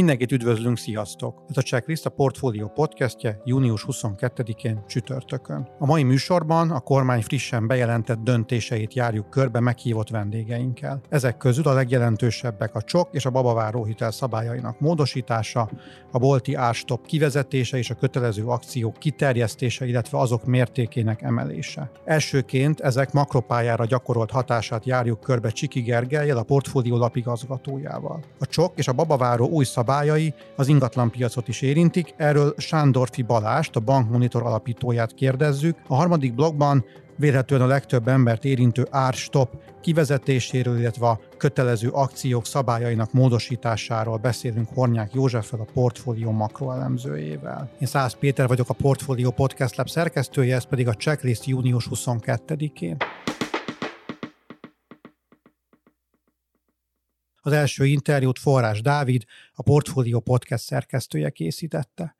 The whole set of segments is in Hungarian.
Mindenkit üdvözlünk, sziasztok! Ez a Checklist a Portfolio podcastje június 22-én csütörtökön. A mai műsorban a kormány frissen bejelentett döntéseit járjuk körbe meghívott vendégeinkkel. Ezek közül a legjelentősebbek a csok és a babaváró hitel szabályainak módosítása, a bolti árstop kivezetése és a kötelező akciók kiterjesztése, illetve azok mértékének emelése. Elsőként ezek makropályára gyakorolt hatását járjuk körbe Csiki Gergelyel, a portfólió lapigazgatójával. A csok és a babaváró új szabályai az ingatlanpiacot is érintik. Erről Sándorfi Balást, a Bankmonitor alapítóját kérdezzük. A harmadik blogban vélhetően a legtöbb embert érintő árstop kivezetéséről, illetve a kötelező akciók szabályainak módosításáról beszélünk Hornyák Józseffel, a portfólió makroelemzőjével. Én Szász Péter vagyok, a Portfólió Podcast Lab szerkesztője, ez pedig a checklist június 22-én. Az első interjút Forrás Dávid, a Portfolio Podcast szerkesztője készítette.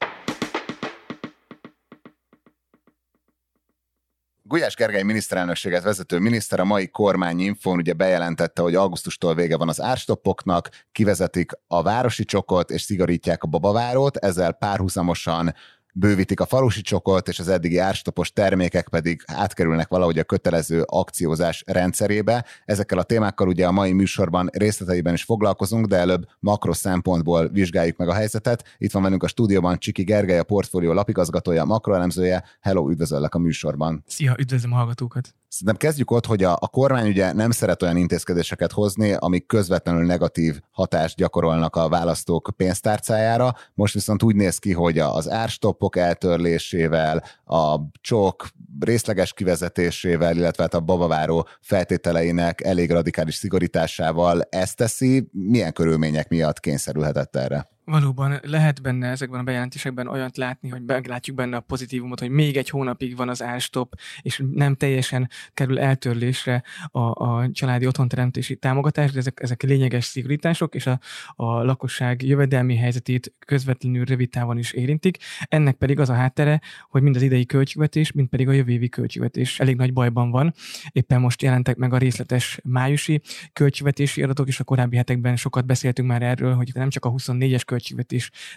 Gulyás Gergely miniszterelnökséget vezető miniszter a mai kormányinfón ugye bejelentette, hogy augusztustól vége van az árstoppoknak, kivezetik a városi csokot és szigorítják a babavárót, ezzel párhuzamosan bővítik a falusi csokot, és az eddigi árstopos termékek pedig átkerülnek valahogy a kötelező akciózás rendszerébe. Ezekkel a témákkal ugye a mai műsorban részleteiben is foglalkozunk, de előbb makro szempontból vizsgáljuk meg a helyzetet. Itt van velünk a stúdióban Csiki Gergely, a portfólió lapigazgatója, makroelemzője. Hello, üdvözöllek a műsorban. Szia, üdvözlöm a hallgatókat. Szerintem kezdjük ott, hogy a, a kormány ugye nem szeret olyan intézkedéseket hozni, amik közvetlenül negatív hatást gyakorolnak a választók pénztárcájára. Most viszont úgy néz ki, hogy az árstoppok eltörlésével, a csok részleges kivezetésével, illetve hát a babaváró feltételeinek elég radikális szigorításával ezt teszi. Milyen körülmények miatt kényszerülhetett erre? Valóban lehet benne ezekben a bejelentésekben olyat látni, hogy meglátjuk benne a pozitívumot, hogy még egy hónapig van az árstop, és nem teljesen kerül eltörlésre a, a családi otthonteremtési támogatás, de ezek, ezek lényeges szigorítások, és a, a lakosság jövedelmi helyzetét közvetlenül rövid távon is érintik. Ennek pedig az a háttere, hogy mind az idei költségvetés, mind pedig a jövő évi költségvetés elég nagy bajban van. Éppen most jelentek meg a részletes májusi költségvetési adatok, és a korábbi hetekben sokat beszéltünk már erről, hogy nem csak a 24-es költségvetés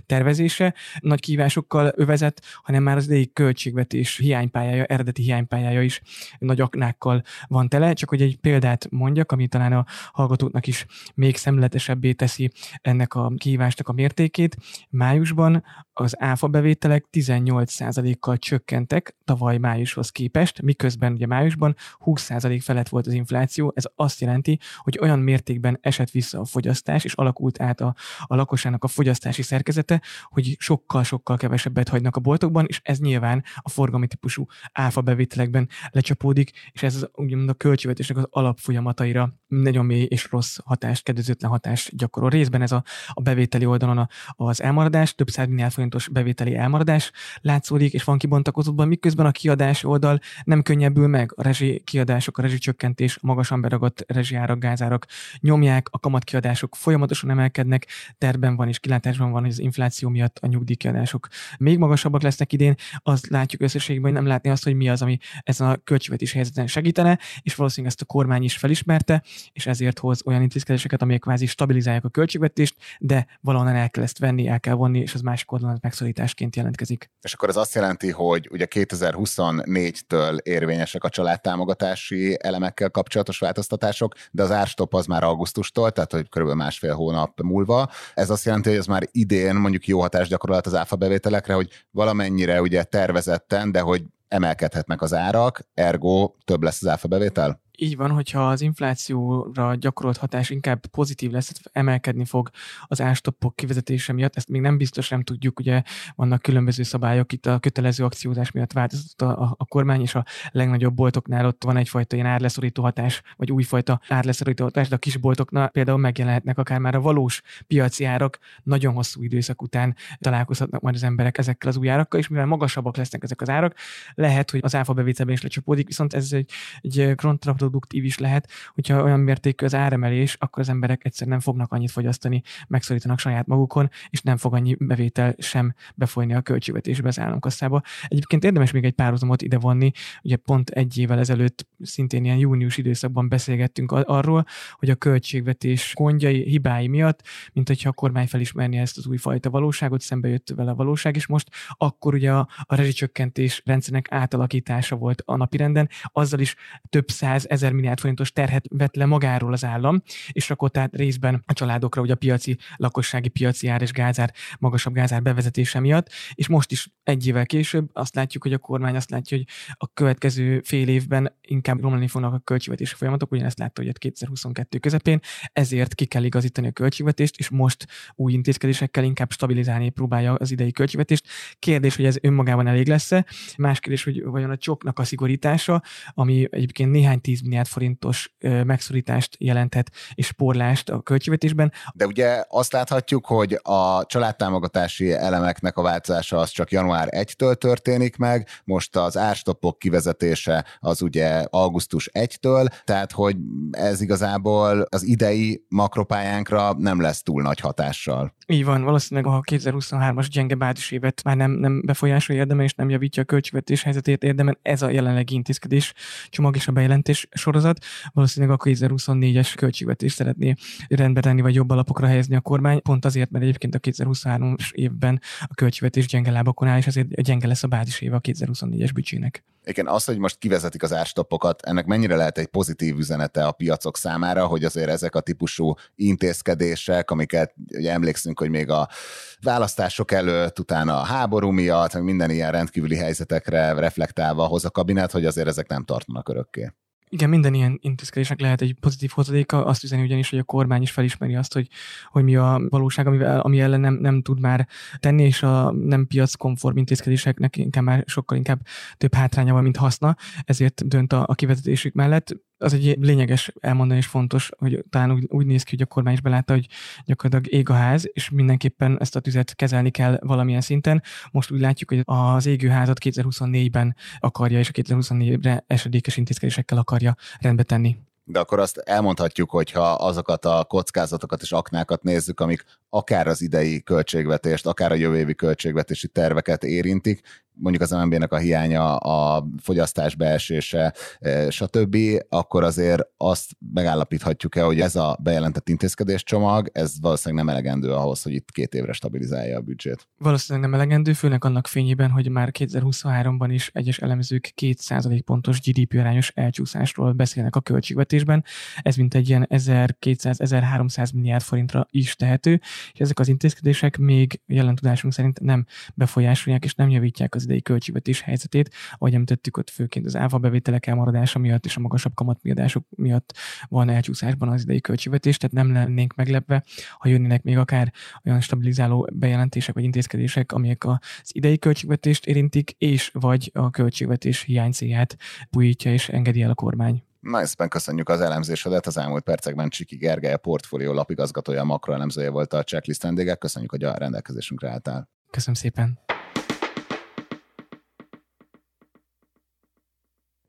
tervezése nagy kívásokkal övezett, hanem már az idei költségvetés hiánypályája, eredeti hiánypályája is nagy aknákkal van tele. Csak hogy egy példát mondjak, ami talán a hallgatóknak is még szemletesebbé teszi ennek a kihívásnak a mértékét. Májusban az áfa bevételek 18%-kal csökkentek tavaly májushoz képest, miközben ugye májusban 20% felett volt az infláció. Ez azt jelenti, hogy olyan mértékben esett vissza a fogyasztás, és alakult át a, a lakosságnak a fogyasztási szerkezete, hogy sokkal-sokkal kevesebbet hagynak a boltokban, és ez nyilván a forgalmi típusú áfa bevételekben lecsapódik, és ez az, úgymond a költségvetésnek az alapfolyamataira nagyon mély és rossz hatást, kedvezőtlen hatást gyakorol. Részben ez a, a bevételi oldalon a, az elmaradás, több száz milliárd forintos bevételi elmaradás látszódik, és van kibontakozóban, miközben a kiadás oldal nem könnyebbül meg. A rezsi kiadások, a rezsicsökkentés, magasan beragadt rezsiárak, gázárak nyomják, a kamatkiadások folyamatosan emelkednek, terben van és kilátásban van, hogy az infláció miatt a nyugdíjkiadások még magasabbak lesznek idén. Azt látjuk összességben, hogy nem látni azt, hogy mi az, ami ezen a költségvetés helyzeten segítene, és valószínűleg ezt a kormány is felismerte, és ezért hoz olyan intézkedéseket, amelyek kvázi stabilizálják a költségvetést, de valahonnan el kell ezt venni, el kell vonni, és az másik oldalon megszorításként jelentkezik. És akkor ez azt jelenti, hogy ugye 2024-től érvényesek a családtámogatási elemekkel kapcsolatos változtatások, de az árstop az már augusztustól, tehát hogy körülbelül másfél hónap múlva. Ez azt jelenti, hogy ez már idén mondjuk jó hatást gyakorolt az áfa bevételekre, hogy valamennyire ugye tervezetten, de hogy emelkedhetnek az árak, ergo több lesz az áfa bevétel? Így van, hogyha az inflációra gyakorolt hatás inkább pozitív lesz, emelkedni fog az ástoppok kivezetése miatt, ezt még nem biztos nem tudjuk, ugye vannak különböző szabályok, itt a kötelező akciózás miatt változott a, a, a kormány, és a legnagyobb boltoknál ott van egyfajta ilyen árleszorító hatás, vagy újfajta árleszorító hatás, de a kis boltoknál például megjelenhetnek akár már a valós piaci árak, nagyon hosszú időszak után találkozhatnak majd az emberek ezekkel az új árakkal, és mivel magasabbak lesznek ezek az árak, lehet, hogy az áfa bevételben is lecsapódik, viszont ez egy, egy kontraproduktív is lehet, hogyha olyan mértékű az áremelés, akkor az emberek egyszerűen nem fognak annyit fogyasztani, megszorítanak saját magukon, és nem fog annyi bevétel sem befolyni a költségvetésbe az államkasszába. Egyébként érdemes még egy párhuzamot ide vonni, ugye pont egy évvel ezelőtt szintén ilyen június időszakban beszélgettünk arról, hogy a költségvetés gondjai, hibái miatt, mint hogyha a kormány felismerni ezt az újfajta valóságot, szembe jött vele a valóság, és most akkor ugye a, a rezsicsökkentés rendszernek átalakítása volt a napirenden, azzal is több száz ezer milliárd forintos terhet vett le magáról az állam, és akkor tehát részben a családokra, ugye a piaci, lakossági piaci ár és gázár, magasabb gázár bevezetése miatt, és most is egy évvel később azt látjuk, hogy a kormány azt látja, hogy a következő fél évben inkább romlani fognak a költségvetési folyamatok, ugyanezt látta, hogy 2022 közepén, ezért ki kell igazítani a költségvetést, és most új intézkedésekkel inkább stabilizálni próbálja az idei költségvetést. Kérdés, hogy ez önmagában elég lesz-e. Más kérdés, hogy vajon a csoknak a szigorítása, ami egyébként néhány 10 milliárd forintos megszorítást jelenthet és porlást a költségvetésben. De ugye azt láthatjuk, hogy a családtámogatási elemeknek a változása az csak január 1-től történik meg, most az árstoppok kivezetése az ugye augusztus 1-től, tehát hogy ez igazából az idei makropályánkra nem lesz túl nagy hatással. Így van, valószínűleg a 2023-as gyenge bázis évet már nem, nem befolyásolja érdeme, és nem javítja a költségvetés helyzetét érdemen. Ez a jelenlegi intézkedés csomag és a bejelentés sorozat. Valószínűleg a 2024-es költségvetés szeretné rendbe tenni, vagy jobb alapokra helyezni a kormány, pont azért, mert egyébként a 2023-as évben a költségvetés gyenge lábakon áll, és azért gyenge lesz a bázis éve a 2024-es bücsének. Igen, az, hogy most kivezetik az árstoppokat, ennek mennyire lehet egy pozitív üzenete a piacok számára, hogy azért ezek a típusú intézkedések, amiket ugye emlékszünk, hogy még a választások előtt, utána a háború miatt, minden ilyen rendkívüli helyzetekre reflektálva hoz a kabinet, hogy azért ezek nem tartanak örökké. Igen, minden ilyen intézkedésnek lehet egy pozitív hozadéka, azt üzeni ugyanis, hogy a kormány is felismeri azt, hogy, hogy mi a valóság, amivel, ami ellen nem, nem tud már tenni, és a nem piackonform intézkedéseknek inkább már sokkal inkább több hátránya van, mint haszna, ezért dönt a, a kivezetésük mellett az egy lényeges elmondani és fontos, hogy talán úgy, úgy néz ki, hogy a kormány is belátta, hogy gyakorlatilag ég a ház, és mindenképpen ezt a tüzet kezelni kell valamilyen szinten. Most úgy látjuk, hogy az égőházat 2024-ben akarja, és a 2024-re esedékes intézkedésekkel akarja rendbe tenni de akkor azt elmondhatjuk, hogy ha azokat a kockázatokat és aknákat nézzük, amik akár az idei költségvetést, akár a jövő évi költségvetési terveket érintik, mondjuk az MNB-nek a hiánya, a fogyasztás beesése, e, stb., akkor azért azt megállapíthatjuk-e, hogy ez a bejelentett intézkedéscsomag, ez valószínűleg nem elegendő ahhoz, hogy itt két évre stabilizálja a büdzsét. Valószínűleg nem elegendő, főleg annak fényében, hogy már 2023-ban is egyes elemzők 2% pontos GDP arányos elcsúszásról beszélnek a költségvetésben. Ez mint egy ilyen 1200-1300 milliárd forintra is tehető, és ezek az intézkedések még jelen tudásunk szerint nem befolyásolják és nem javítják az idei költségvetés helyzetét, ahogy említettük, ott főként az áfa bevételek elmaradása miatt és a magasabb kamatmiadások miatt van elcsúszásban az idei költségvetés, tehát nem lennénk meglepve, ha jönnének még akár olyan stabilizáló bejelentések vagy intézkedések, amelyek az idei költségvetést érintik, és vagy a költségvetés hiánycélját bújítja és engedi el a kormány. Nagyon szépen köszönjük az elemzésedet. Az elmúlt percekben Csiki Gergely, a portfólió lapigazgatója, makroelemzője volt a checklist vendége. Köszönjük, hogy a rendelkezésünkre álltál. Köszönöm szépen.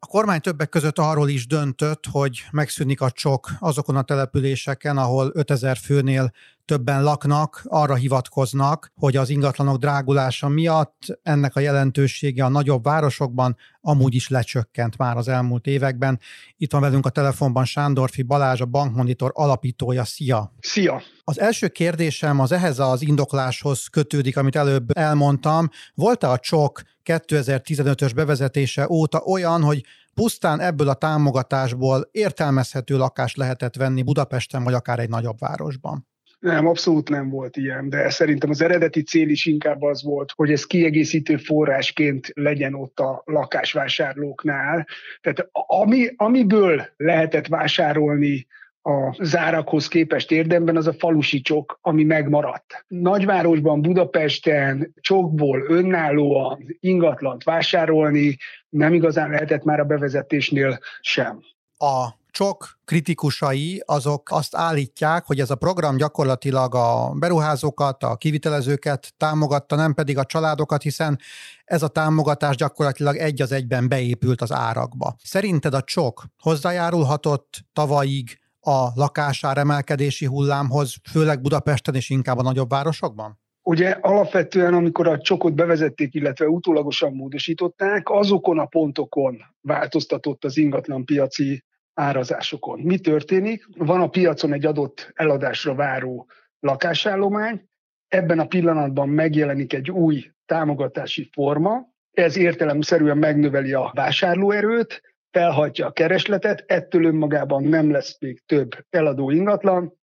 A kormány többek között arról is döntött, hogy megszűnik a csok azokon a településeken, ahol 5000 főnél többen laknak, arra hivatkoznak, hogy az ingatlanok drágulása miatt ennek a jelentősége a nagyobb városokban amúgy is lecsökkent már az elmúlt években. Itt van velünk a telefonban Sándorfi Balázs, a Bankmonitor alapítója. Szia! Szia! Az első kérdésem az ehhez az indokláshoz kötődik, amit előbb elmondtam. Volt-e a csok 2015-ös bevezetése óta olyan, hogy pusztán ebből a támogatásból értelmezhető lakást lehetett venni Budapesten vagy akár egy nagyobb városban? Nem, abszolút nem volt ilyen, de szerintem az eredeti cél is inkább az volt, hogy ez kiegészítő forrásként legyen ott a lakásvásárlóknál. Tehát ami, amiből lehetett vásárolni a zárakhoz képest érdemben az a falusi csok, ami megmaradt. Nagyvárosban, Budapesten csokból önállóan ingatlant vásárolni nem igazán lehetett már a bevezetésnél sem. A csok kritikusai azok azt állítják, hogy ez a program gyakorlatilag a beruházókat, a kivitelezőket támogatta, nem pedig a családokat, hiszen ez a támogatás gyakorlatilag egy az egyben beépült az árakba. Szerinted a csok hozzájárulhatott tavalyig a lakásár emelkedési hullámhoz, főleg Budapesten és inkább a nagyobb városokban? Ugye alapvetően, amikor a csokot bevezették, illetve utólagosan módosították, azokon a pontokon változtatott az ingatlan piaci árazásokon. Mi történik? Van a piacon egy adott eladásra váró lakásállomány, ebben a pillanatban megjelenik egy új támogatási forma, ez értelemszerűen megnöveli a vásárlóerőt, felhajtja a keresletet, ettől önmagában nem lesz még több eladó ingatlan,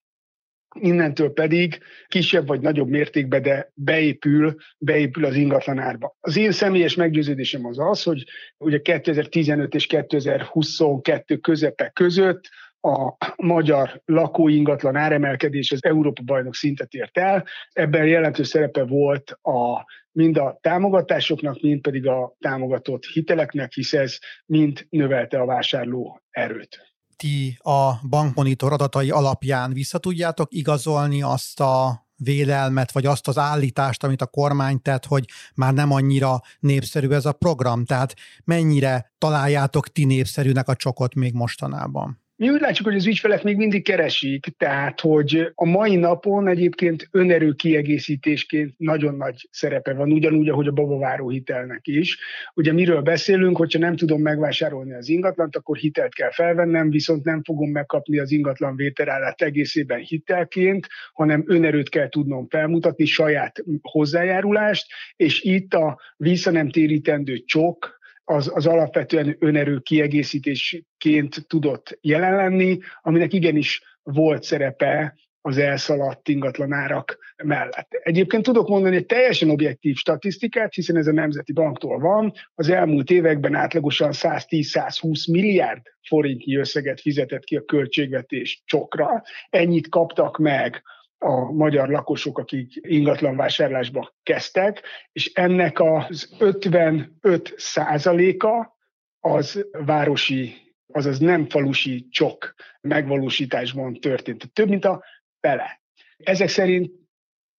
innentől pedig kisebb vagy nagyobb mértékben, de beépül, beépül az ingatlan árba. Az én személyes meggyőződésem az az, hogy ugye 2015 és 2022 közepe között a magyar lakóingatlan áremelkedés az Európa bajnok szintet ért el. Ebben jelentős szerepe volt a, mind a támogatásoknak, mind pedig a támogatott hiteleknek, hisz ez mind növelte a vásárló erőt ti a bankmonitor adatai alapján vissza igazolni azt a vélelmet, vagy azt az állítást, amit a kormány tett, hogy már nem annyira népszerű ez a program? Tehát mennyire találjátok ti népszerűnek a csokot még mostanában? Mi úgy látjuk, hogy az ügyfelek még mindig keresik, tehát hogy a mai napon egyébként önerő kiegészítésként nagyon nagy szerepe van, ugyanúgy, ahogy a babaváró hitelnek is. Ugye miről beszélünk, hogyha nem tudom megvásárolni az ingatlant, akkor hitelt kell felvennem, viszont nem fogom megkapni az ingatlan vételállát egészében hitelként, hanem önerőt kell tudnom felmutatni, saját hozzájárulást, és itt a visszanemtérítendő csok, az, az alapvetően önerő kiegészítésként tudott jelen lenni, aminek igenis volt szerepe az elszaladt ingatlanárak mellett. Egyébként tudok mondani egy teljesen objektív statisztikát, hiszen ez a Nemzeti Banktól van. Az elmúlt években átlagosan 110-120 milliárd forintnyi összeget fizetett ki a költségvetés csokra. Ennyit kaptak meg a magyar lakosok, akik ingatlan vásárlásba kezdtek, és ennek az 55 százaléka az városi, azaz nem falusi csok megvalósításban történt. Több, mint a fele. Ezek szerint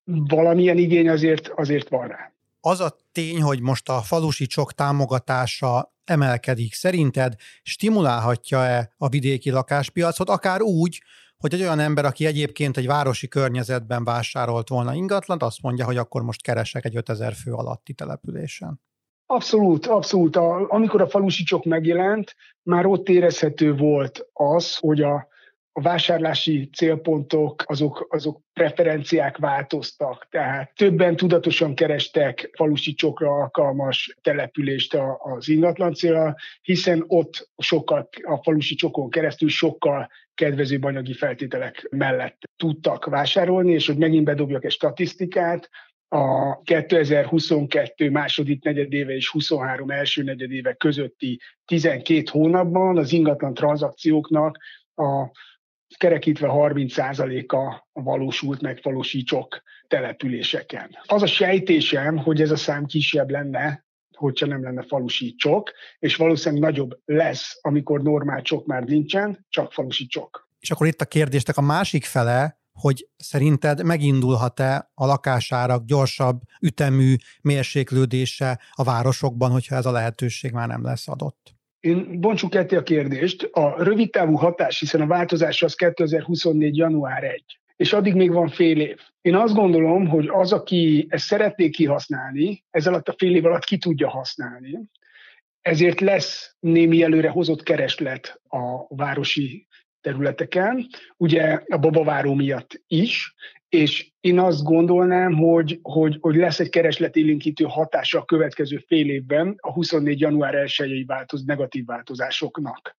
valamilyen igény azért, azért van rá. Az a tény, hogy most a falusi csok támogatása emelkedik, szerinted stimulálhatja-e a vidéki lakáspiacot, akár úgy, hogy egy olyan ember, aki egyébként egy városi környezetben vásárolt volna ingatlant, azt mondja, hogy akkor most keresek egy 5000 fő alatti településen. Abszolút, abszolút. A, amikor a falusi csok megjelent, már ott érezhető volt az, hogy a, a vásárlási célpontok, azok, azok preferenciák változtak, tehát többen tudatosan kerestek falusi csokra alkalmas települést az ingatlan célra, hiszen ott sokkal, a falusi csokon keresztül sokkal kedvezőbb anyagi feltételek mellett tudtak vásárolni, és hogy megint bedobjak egy statisztikát, a 2022 második negyedéve és 23 első negyedéve közötti 12 hónapban az ingatlan tranzakcióknak a kerekítve 30%-a valósult meg falusítsok településeken. Az a sejtésem, hogy ez a szám kisebb lenne, hogyha nem lenne falusi csok, és valószínűleg nagyobb lesz, amikor normál csok már nincsen, csak falusi csok. És akkor itt a kérdéstek a másik fele, hogy szerinted megindulhat-e a lakásárak gyorsabb ütemű mérséklődése a városokban, hogyha ez a lehetőség már nem lesz adott? Én bontsuk ketté a kérdést. A rövidtávú hatás, hiszen a változás az 2024. január 1 és addig még van fél év. Én azt gondolom, hogy az, aki ezt szeretné kihasználni, ez alatt a fél év alatt ki tudja használni, ezért lesz némi előre hozott kereslet a városi területeken, ugye a babaváró miatt is, és én azt gondolnám, hogy, hogy, hogy lesz egy keresletélénkítő hatása a következő fél évben a 24. január 1 változ, negatív változásoknak.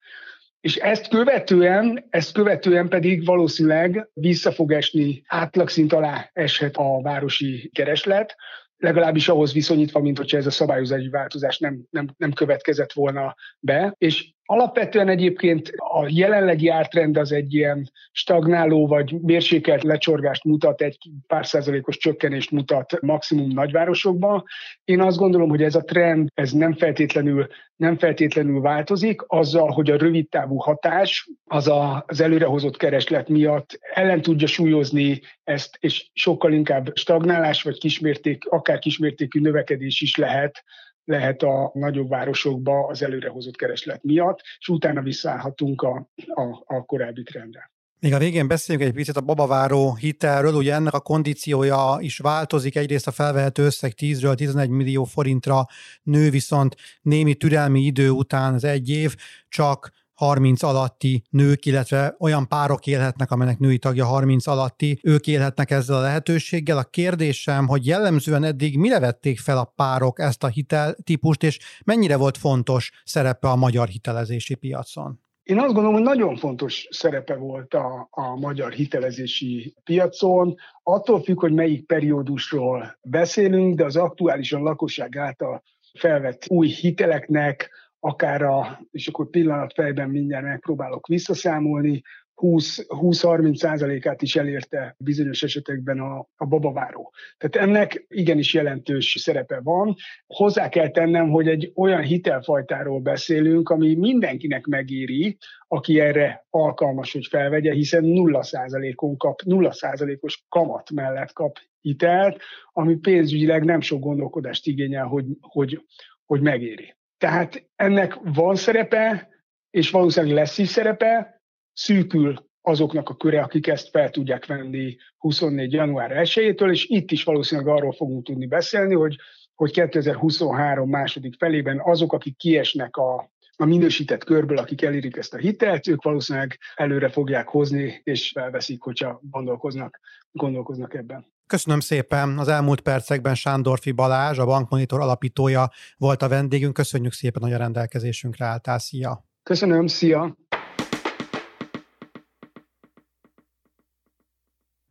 És ezt követően, ezt követően pedig valószínűleg vissza fog esni, átlagszint alá eshet a városi kereslet, legalábbis ahhoz viszonyítva, mint hogyha ez a szabályozási változás nem, nem, nem következett volna be, és Alapvetően egyébként a jelenlegi ártrend az egy ilyen stagnáló vagy mérsékelt lecsorgást mutat, egy pár százalékos csökkenést mutat maximum nagyvárosokban. Én azt gondolom, hogy ez a trend ez nem feltétlenül, nem feltétlenül változik, azzal, hogy a rövidtávú hatás az a, az előrehozott kereslet miatt ellen tudja súlyozni ezt, és sokkal inkább stagnálás vagy kismérték, akár kismértékű növekedés is lehet lehet a nagyobb városokba az előrehozott kereslet miatt, és utána visszaállhatunk a, a, a korábbi trendre. Még a végén beszéljünk egy picit a babaváró hitelről, ugye ennek a kondíciója is változik, egyrészt a felvehető összeg 10-ről 11 millió forintra nő, viszont némi türelmi idő után az egy év csak 30 alatti nők, illetve olyan párok élhetnek, amelynek női tagja 30 alatti, ők élhetnek ezzel a lehetőséggel. A kérdésem, hogy jellemzően eddig mire vették fel a párok ezt a hiteltípust, és mennyire volt fontos szerepe a magyar hitelezési piacon? Én azt gondolom, hogy nagyon fontos szerepe volt a, a magyar hitelezési piacon. Attól függ, hogy melyik periódusról beszélünk, de az aktuálisan lakosság által felvett új hiteleknek akár a, és akkor pillanat fejben mindjárt megpróbálok visszaszámolni, 20-30 százalékát is elérte bizonyos esetekben a, a babaváró. Tehát ennek igenis jelentős szerepe van. Hozzá kell tennem, hogy egy olyan hitelfajtáról beszélünk, ami mindenkinek megéri, aki erre alkalmas, hogy felvegye, hiszen 0 százalékon kap, 0 százalékos kamat mellett kap hitelt, ami pénzügyileg nem sok gondolkodást igényel, hogy, hogy, hogy megéri. Tehát ennek van szerepe, és valószínűleg lesz is szerepe, szűkül azoknak a köre, akik ezt fel tudják venni 24. január 1-től, és itt is valószínűleg arról fogunk tudni beszélni, hogy, hogy 2023 második felében azok, akik kiesnek a, a minősített körből, akik elérik ezt a hitelt, ők valószínűleg előre fogják hozni, és felveszik, hogyha gondolkoznak, gondolkoznak ebben. Köszönöm szépen. Az elmúlt percekben Sándorfi Balázs, a Bankmonitor alapítója volt a vendégünk. Köszönjük szépen, hogy a rendelkezésünkre álltál. Szia! Köszönöm, szia!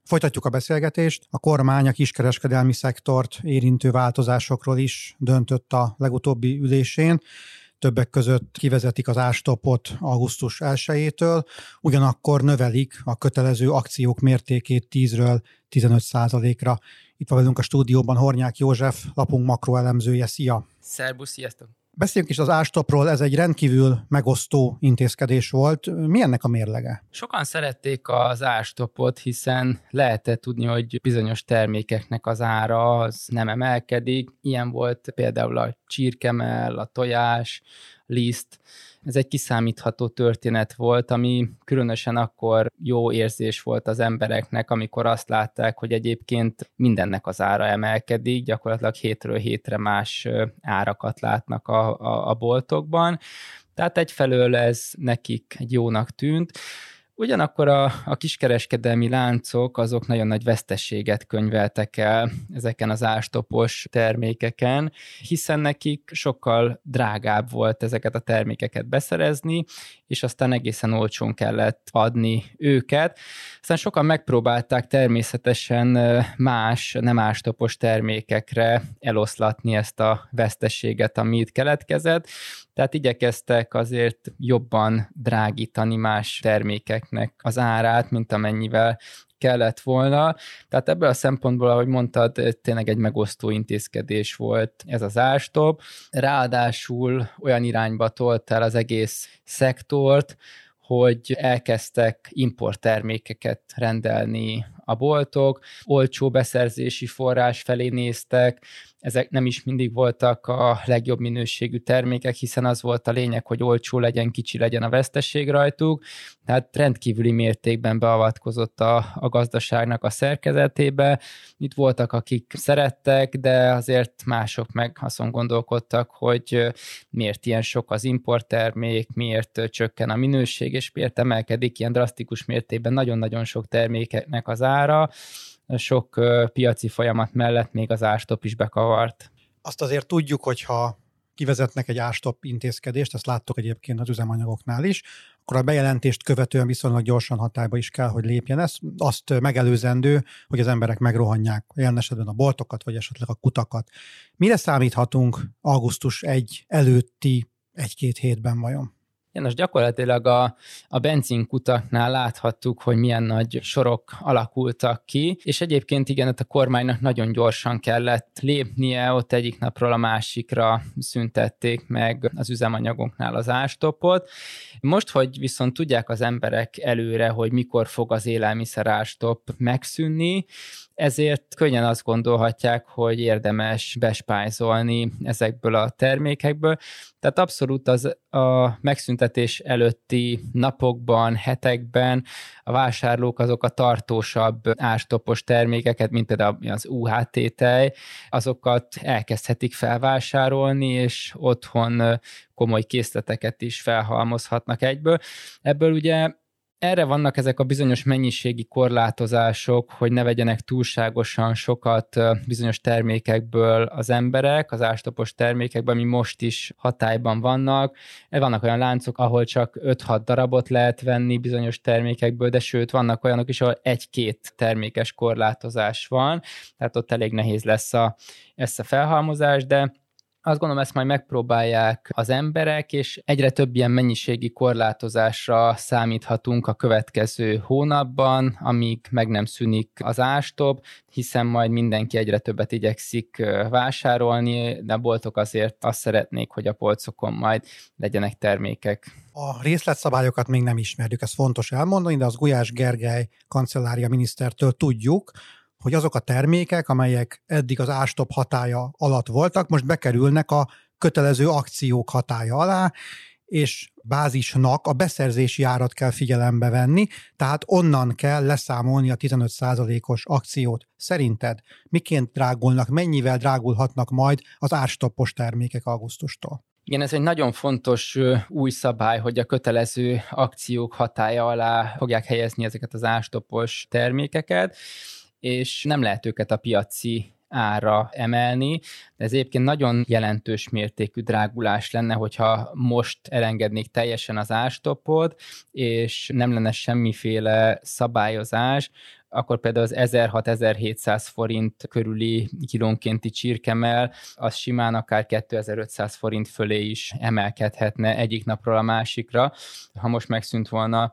Folytatjuk a beszélgetést. A kormány a kiskereskedelmi szektort érintő változásokról is döntött a legutóbbi ülésén. Többek között kivezetik az ástopot augusztus 1-től, ugyanakkor növelik a kötelező akciók mértékét 10-ről 15 ra Itt van velünk a stúdióban Hornyák József, lapunk makroelemzője. Szia! Szerbusz, sziasztok! Beszéljünk is az ástopról, ez egy rendkívül megosztó intézkedés volt. Mi ennek a mérlege? Sokan szerették az ástopot, hiszen lehetett tudni, hogy bizonyos termékeknek az ára az nem emelkedik. Ilyen volt például a csirkemell, a tojás, liszt. Ez egy kiszámítható történet volt, ami különösen akkor jó érzés volt az embereknek, amikor azt látták, hogy egyébként mindennek az ára emelkedik, gyakorlatilag hétről hétre más árakat látnak a, a, a boltokban. Tehát egyfelől ez nekik egy jónak tűnt, Ugyanakkor a, a kiskereskedelmi láncok azok nagyon nagy vesztességet könyveltek el ezeken az ástopos termékeken, hiszen nekik sokkal drágább volt ezeket a termékeket beszerezni, és aztán egészen olcsón kellett adni őket. Aztán sokan megpróbálták természetesen más, nem ástopos termékekre eloszlatni ezt a vesztességet, ami itt keletkezett, tehát igyekeztek azért jobban drágítani más termékeknek az árát, mint amennyivel kellett volna. Tehát ebből a szempontból, ahogy mondtad, tényleg egy megosztó intézkedés volt ez az ástop. Ráadásul olyan irányba tolt el az egész szektort, hogy elkezdtek importtermékeket rendelni a boltok, olcsó beszerzési forrás felé néztek, ezek nem is mindig voltak a legjobb minőségű termékek, hiszen az volt a lényeg, hogy olcsó legyen, kicsi legyen a vesztesség rajtuk, tehát rendkívüli mértékben beavatkozott a, a gazdaságnak a szerkezetébe. Itt voltak, akik szerettek, de azért mások meg azon gondolkodtak, hogy miért ilyen sok az importtermék, miért csökken a minőség, és miért emelkedik ilyen drasztikus mértékben nagyon-nagyon sok termékeknek az ára, sok piaci folyamat mellett még az ástop is bekavart. Azt azért tudjuk, hogyha kivezetnek egy ástop intézkedést, ezt láttok egyébként az üzemanyagoknál is, akkor a bejelentést követően viszonylag gyorsan hatályba is kell, hogy lépjen ez. Azt megelőzendő, hogy az emberek megrohanják jelen esetben a boltokat, vagy esetleg a kutakat. Mire számíthatunk augusztus 1 előtti egy-két hétben vajon? Ja, most gyakorlatilag a, a benzinkutaknál láthattuk, hogy milyen nagy sorok alakultak ki, és egyébként igen, ott a kormánynak nagyon gyorsan kellett lépnie, ott egyik napról a másikra szüntették meg az üzemanyagoknál az ástopot. Most, hogy viszont tudják az emberek előre, hogy mikor fog az élelmiszer ástop megszűnni, ezért könnyen azt gondolhatják, hogy érdemes bespájzolni ezekből a termékekből. Tehát abszolút az a megszüntetés előtti napokban, hetekben a vásárlók azok a tartósabb ástopos termékeket, mint például az UHT tej, azokat elkezdhetik felvásárolni, és otthon komoly készleteket is felhalmozhatnak egyből. Ebből ugye erre vannak ezek a bizonyos mennyiségi korlátozások, hogy ne vegyenek túlságosan sokat bizonyos termékekből az emberek, az ástopos termékekből, ami most is hatályban vannak. Vannak olyan láncok, ahol csak 5-6 darabot lehet venni bizonyos termékekből, de sőt, vannak olyanok is, ahol egy-két termékes korlátozás van, tehát ott elég nehéz lesz a, ezt a felhalmozás, de azt gondolom, ezt majd megpróbálják az emberek, és egyre több ilyen mennyiségi korlátozásra számíthatunk a következő hónapban, amíg meg nem szűnik az ástop, hiszen majd mindenki egyre többet igyekszik vásárolni, de boltok azért azt szeretnék, hogy a polcokon majd legyenek termékek. A részletszabályokat még nem ismerjük, ez fontos elmondani, de az Gulyás Gergely kancellária minisztertől tudjuk, hogy azok a termékek, amelyek eddig az ástop hatája alatt voltak, most bekerülnek a kötelező akciók hatája alá, és bázisnak a beszerzési árat kell figyelembe venni, tehát onnan kell leszámolni a 15%-os akciót. Szerinted miként drágulnak, mennyivel drágulhatnak majd az árstoppos termékek augusztustól? Igen, ez egy nagyon fontos új szabály, hogy a kötelező akciók hatája alá fogják helyezni ezeket az ástopos termékeket és nem lehet őket a piaci ára emelni, de ez egyébként nagyon jelentős mértékű drágulás lenne, hogyha most elengednék teljesen az ástopot, és nem lenne semmiféle szabályozás, akkor például az 1600-1700 forint körüli kilónkénti csirkemel, az simán akár 2500 forint fölé is emelkedhetne egyik napról a másikra. Ha most megszűnt volna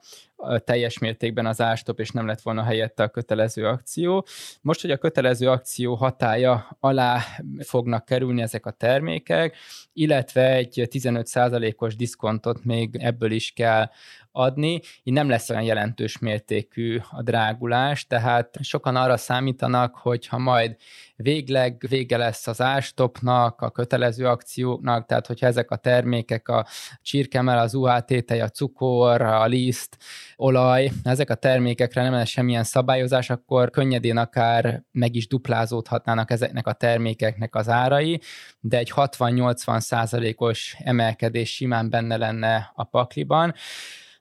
teljes mértékben az ástop, és nem lett volna helyette a kötelező akció. Most, hogy a kötelező akció hatája alá fognak kerülni ezek a termékek, illetve egy 15%-os diszkontot még ebből is kell adni, így nem lesz olyan jelentős mértékű a drágulás, tehát sokan arra számítanak, hogy ha majd végleg vége lesz az ástopnak, a kötelező akcióknak, tehát hogyha ezek a termékek, a csirkemel, az UHT a cukor, a liszt, olaj, ezek a termékekre nem lesz semmilyen szabályozás, akkor könnyedén akár meg is duplázódhatnának ezeknek a termékeknek az árai, de egy 60-80 százalékos emelkedés simán benne lenne a pakliban.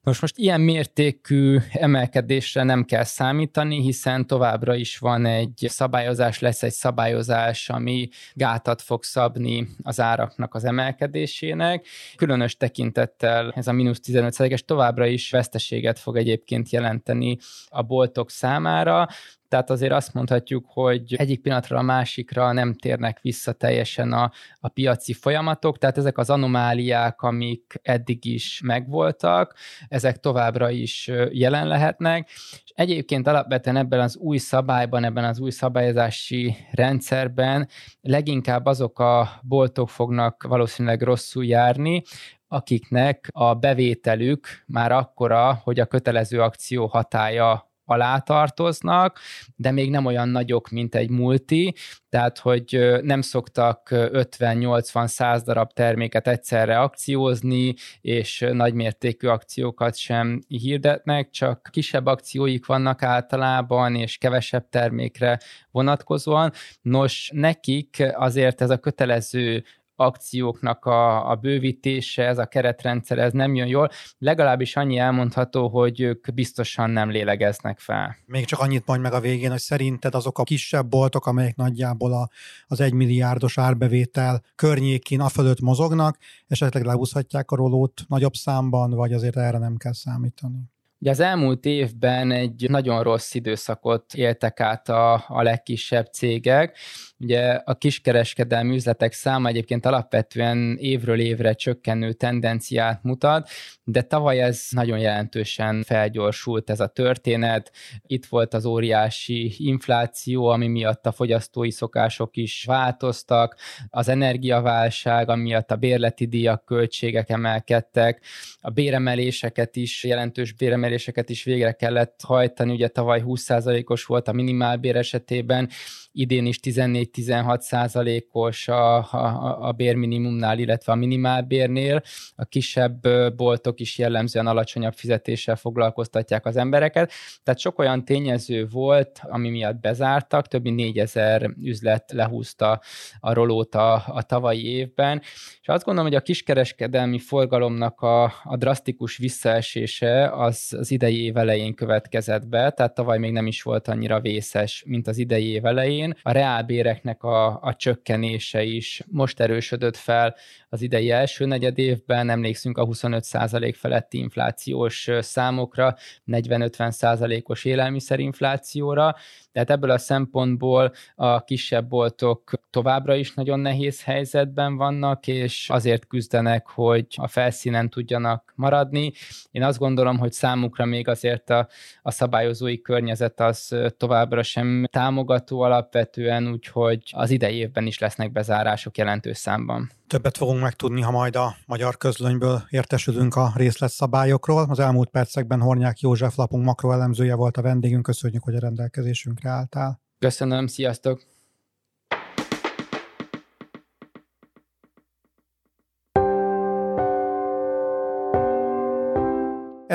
Most most ilyen mértékű emelkedésre nem kell számítani, hiszen továbbra is van egy szabályozás, lesz egy szabályozás, ami gátat fog szabni az áraknak az emelkedésének. Különös tekintettel ez a mínusz 15 es továbbra is veszteséget fog egyébként jelenteni a boltok számára, tehát azért azt mondhatjuk, hogy egyik pillanatra a másikra nem térnek vissza teljesen a, a piaci folyamatok, tehát ezek az anomáliák, amik eddig is megvoltak, ezek továbbra is jelen lehetnek, és egyébként alapvetően ebben az új szabályban, ebben az új szabályozási rendszerben leginkább azok a boltok fognak valószínűleg rosszul járni, akiknek a bevételük már akkora, hogy a kötelező akció hatája alá tartoznak, de még nem olyan nagyok, mint egy multi, tehát hogy nem szoktak 50-80-100 darab terméket egyszerre akciózni, és nagymértékű akciókat sem hirdetnek, csak kisebb akcióik vannak általában, és kevesebb termékre vonatkozóan. Nos, nekik azért ez a kötelező akcióknak a, a bővítése, ez a keretrendszer, ez nem jön jól. Legalábbis annyi elmondható, hogy ők biztosan nem lélegeznek fel. Még csak annyit mondj meg a végén, hogy szerinted azok a kisebb boltok, amelyek nagyjából a, az egymilliárdos árbevétel környékén a fölött mozognak, esetleg lehúzhatják a rolót nagyobb számban, vagy azért erre nem kell számítani? Ugye az elmúlt évben egy nagyon rossz időszakot éltek át a, a legkisebb cégek. Ugye a kiskereskedelmi üzletek száma egyébként alapvetően évről évre csökkenő tendenciát mutat, de tavaly ez nagyon jelentősen felgyorsult ez a történet. Itt volt az óriási infláció, ami miatt a fogyasztói szokások is változtak, az energiaválság, ami miatt a bérleti díjak, költségek emelkedtek, a béremeléseket is, jelentős béremeléseket is végre kellett hajtani, ugye tavaly 20%-os volt a minimálbér esetében, idén is 14-16 százalékos a, a, a bérminimumnál, illetve a minimálbérnél. A kisebb boltok is jellemzően alacsonyabb fizetéssel foglalkoztatják az embereket. Tehát sok olyan tényező volt, ami miatt bezártak, több mint 4000 üzlet lehúzta a rolót a, a tavalyi évben, és azt gondolom, hogy a kiskereskedelmi forgalomnak a, a drasztikus visszaesése az az idei év elején következett be, tehát tavaly még nem is volt annyira vészes, mint az idei év elején. A reálbéreknek a, a csökkenése is most erősödött fel az idei első negyed évben, emlékszünk a 25% feletti inflációs számokra, 40-50%-os élelmiszerinflációra, tehát ebből a szempontból a kisebb boltok továbbra is nagyon nehéz helyzetben vannak, és azért küzdenek, hogy a felszínen tudjanak maradni. Én azt gondolom, hogy számukra még azért a, a szabályozói környezet az továbbra sem támogató alapvetően, úgyhogy az idei évben is lesznek bezárások jelentős számban. Többet fogunk megtudni, ha majd a magyar közlönyből értesülünk a részletszabályokról. Az elmúlt percekben Hornyák József lapunk makroelemzője volt a vendégünk. Köszönjük, hogy a rendelkezésünkre álltál. Köszönöm, sziasztok!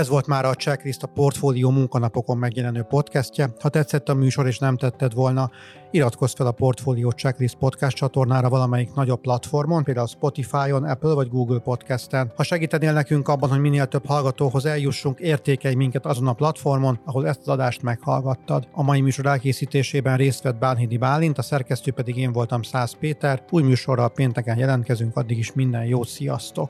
Ez volt már a Checklist a Portfólió munkanapokon megjelenő podcastje. Ha tetszett a műsor és nem tetted volna, iratkozz fel a Portfólió Checklist podcast csatornára valamelyik nagyobb platformon, például Spotify-on, Apple vagy Google Podcast-en. Ha segítenél nekünk abban, hogy minél több hallgatóhoz eljussunk, értékelj minket azon a platformon, ahol ezt az adást meghallgattad. A mai műsor elkészítésében részt vett Bálhidi Bálint, a szerkesztő pedig én voltam Száz Péter. Új műsorral pénteken jelentkezünk, addig is minden jót, sziasztok!